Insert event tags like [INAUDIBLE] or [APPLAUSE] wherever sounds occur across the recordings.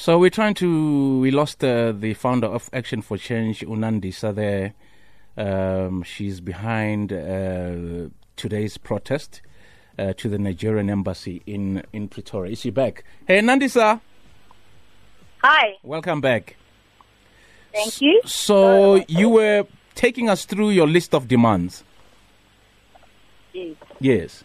So we're trying to. We lost uh, the founder of Action for Change, Unandisa. There, um, she's behind uh, today's protest uh, to the Nigerian embassy in in Pretoria. Is she back? Hey, Nandisa. Hi. Welcome back. Thank you. So you were taking us through your list of demands. Yes. Yes.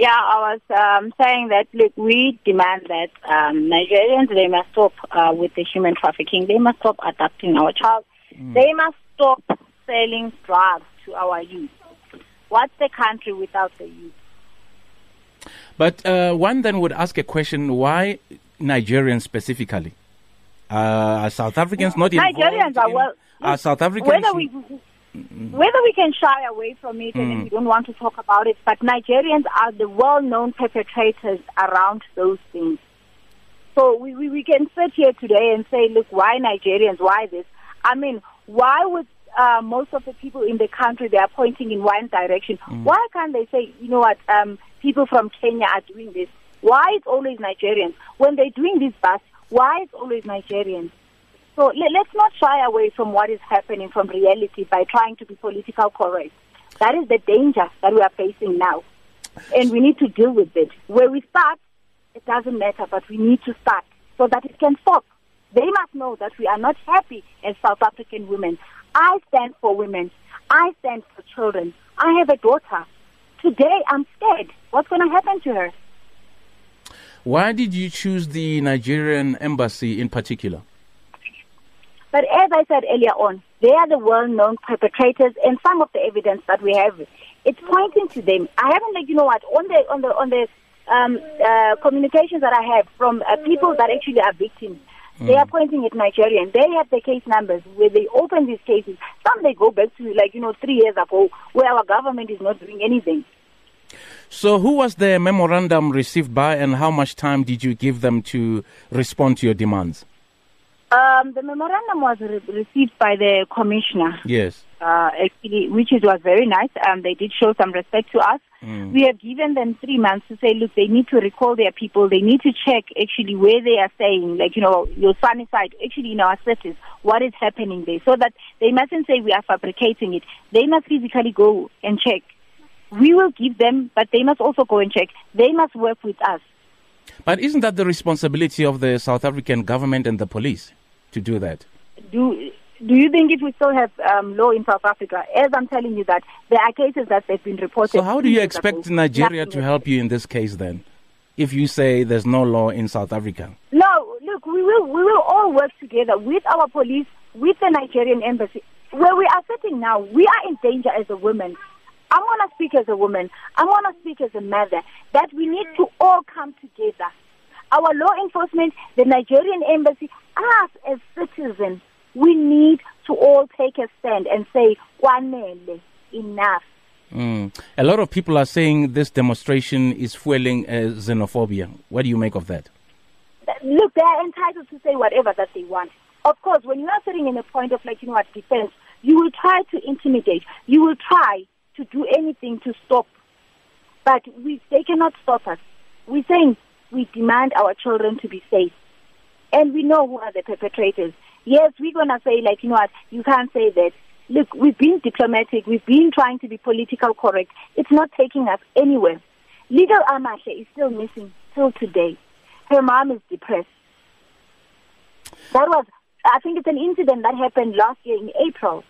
Yeah, I was um, saying that look, we demand that um, Nigerians they must stop uh, with the human trafficking. They must stop adopting our child. They must stop selling drugs to our youth. What's the country without the youth? But uh, one then would ask a question: Why Nigerians specifically? Uh, are South Africans not involved? Nigerians are in- well. Are South Africans? Whether we whether we can shy away from it and we don't want to talk about it, but Nigerians are the well-known perpetrators around those things. So we, we, we can sit here today and say, look, why Nigerians? Why this? I mean, why would uh, most of the people in the country they are pointing in one direction? Why can't they say, you know what? Um, people from Kenya are doing this. Why it's always Nigerians when they're doing this bus? Why it's always Nigerians? So let, let's not shy away from what is happening from reality by trying to be political correct. That is the danger that we are facing now. And we need to deal with it. Where we start, it doesn't matter, but we need to start so that it can stop. They must know that we are not happy as South African women. I stand for women. I stand for children. I have a daughter. Today, I'm scared. What's going to happen to her? Why did you choose the Nigerian embassy in particular? But as I said earlier on, they are the well-known perpetrators, and some of the evidence that we have, it's pointing to them. I haven't, like, you know what, on the on the on the um, uh, communications that I have from uh, people that actually are victims, they are pointing at Nigerian. They have the case numbers where they open these cases. Some they go back to like you know three years ago, where our government is not doing anything. So, who was the memorandum received by, and how much time did you give them to respond to your demands? Um, the memorandum was re- received by the commissioner. Yes. uh, actually, which is, was very nice. Um, they did show some respect to us. We have given them three months to say, look, they need to recall their people. They need to check actually where they are staying, like, you know, your Sunnyside, actually in our cities, what is happening there, so that they mustn't say we are fabricating it. They must physically go and check. We will give them, but they must also go and check. They must work with us. But isn't that the responsibility of the South African government and the police to do that? do do you think if we still have um, law in South Africa, as I'm telling you that there are cases that they've been reported. So, how do you expect Nigeria to help you in this case then? If you say there's no law in South Africa? No, look, we will we will all work together with our police, with the Nigerian embassy. Where we are sitting now, we are in danger as a woman. I want to speak as a woman. I want to speak as a mother. That we need to all come together. Our law enforcement, the Nigerian embassy, us as citizens, we need to all take a stand and say, "Kwanele, enough." Mm. A lot of people are saying this demonstration is fueling uh, xenophobia. What do you make of that? look, they are entitled to say whatever that they want. Of course, when you are sitting in a point of like, you know what, defense, you will try to intimidate. You will try to do anything to stop. But we, they cannot stop us. We're saying we demand our children to be safe. And we know who are the perpetrators. Yes, we're going to say, like, you know what, you can't say that. Look, we've been diplomatic. We've been trying to be political correct. It's not taking us anywhere. Little Amashe is still missing till today. Her mom is depressed. That was, I think it's an incident that happened last year in April.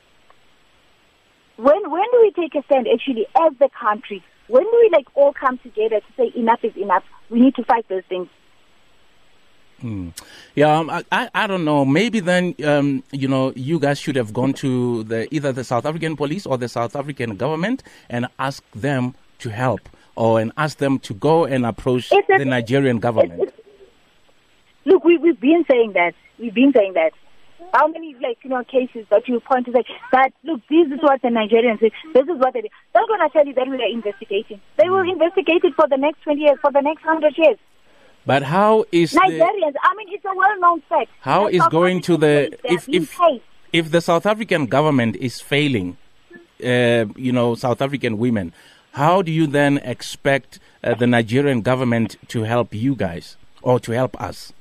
When when do we take a stand actually as the country? When do we like all come together to say enough is enough? We need to fight those things. Yeah, um, I, I, I don't know. Maybe then, um, you know, you guys should have gone to the either the South African police or the South African government and ask them to help, or and ask them to go and approach It's a- the Nigerian government. It's- Look, we, we've been saying that. We've been saying that. How many, like, you know, cases that you point to say that, look, this is what the Nigerians say, this is what they do. They're going to tell you that we are investigating. They will investigate it for the next 20 years, for the next 100 years. But how is the, Nigerians, I mean, it's a well-known fact. how is going to the if if paid. if the South African government is failing, uh, you know, South African women, how do you then expect uh, the Nigerian government to help you guys or to help us?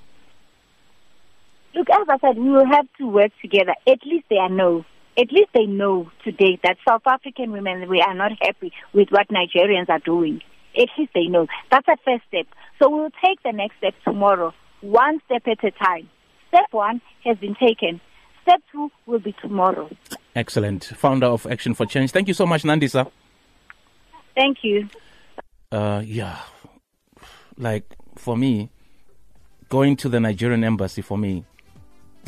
As I said, we will have to work together. At least they know. At least they know today that South African women, we are not happy with what Nigerians are doing. At least they know. That's a first step. So we'll take the next step tomorrow, one step at a time. Step one has been taken. Step two will be tomorrow. Excellent. Founder of Action for Change. Thank you so much, Nandisa. Thank you. Uh, yeah. Like, for me, going to the Nigerian embassy for me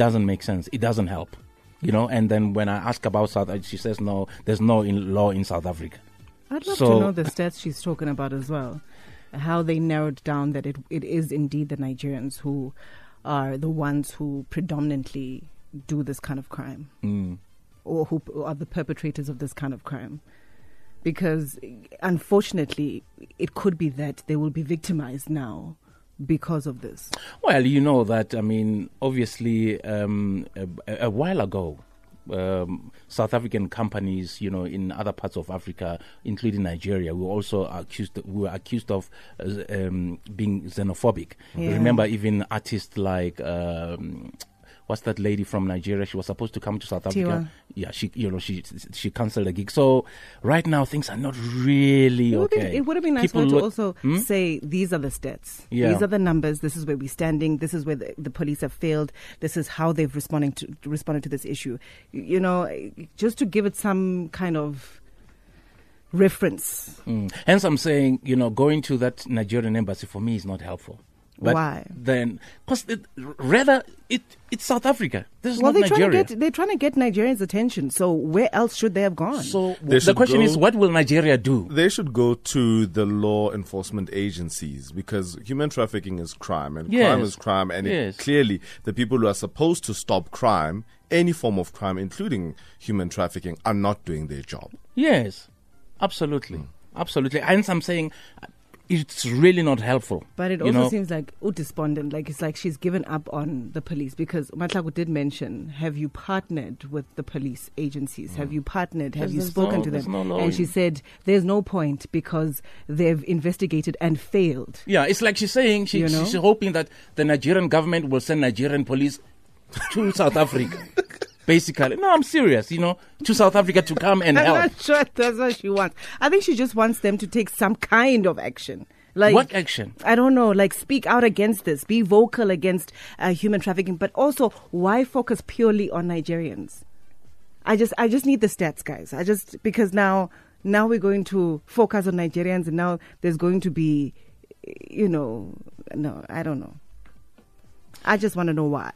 doesn't make sense. It doesn't help. You know, and then when I ask about South, she says no, there's no in law in South Africa. I'd love so, to know the stats she's talking about as well. How they narrowed down that it it is indeed the Nigerians who are the ones who predominantly do this kind of crime, mm. or who are the perpetrators of this kind of crime. Because unfortunately, it could be that they will be victimized now because of this? Well, you know that, I mean, obviously, um, a, a, while ago, um, South African companies, you know, in other parts of Africa, including Nigeria, were also accused. We were accused of uh, um, being xenophobic. Yeah. Remember, even artists like um, what's that lady from Nigeria? She was supposed to come to South Africa. Tiwa. Yeah, she you know she she cancelled the gig. So right now things are not really it okay. It would have been nice to also hmm? say these are the stats. Yeah. These are the numbers. This is where we're standing. This is where the, the police have failed. This is how they've responding to responded to this issue. You know, just to give it some kind of reference. Mm. Hence, I'm saying, you know, going to that Nigerian embassy for me is not helpful. But Why? Then, because rather it it's South Africa. This is well, not they're Nigeria. Trying to get, they're trying to get Nigerians' attention. So where else should they have gone? So they the question go, is, what will Nigeria do? They should go to the law enforcement agencies because human trafficking is crime, and yes. crime is crime, and yes. it, clearly the people who are supposed to stop crime, any form of crime, including human trafficking, are not doing their job. Yes, absolutely. Mm. Absolutely. And I'm saying it's really not helpful. But it also know? seems like oh, despondent. Like it's like she's given up on the police because Matlaku did mention, have you partnered with the police agencies? Mm. Have you partnered? Have you spoken no, to them? No and she said there's no point because they've investigated and failed. Yeah, it's like she's saying she, you know? she's hoping that the Nigerian government will send Nigerian police [LAUGHS] to South Africa. Basically. No, I'm serious, you know, to South Africa to come and [LAUGHS] I'm help. Not sure that's what she wants. I think she just wants them to take some kind of action. Like what action? I don't know. Like speak out against this. Be vocal against uh, human trafficking. But also, why focus purely on Nigerians? I just, I just need the stats, guys. I just because now, now we're going to focus on Nigerians, and now there's going to be, you know, no, I don't know. I just want to know why.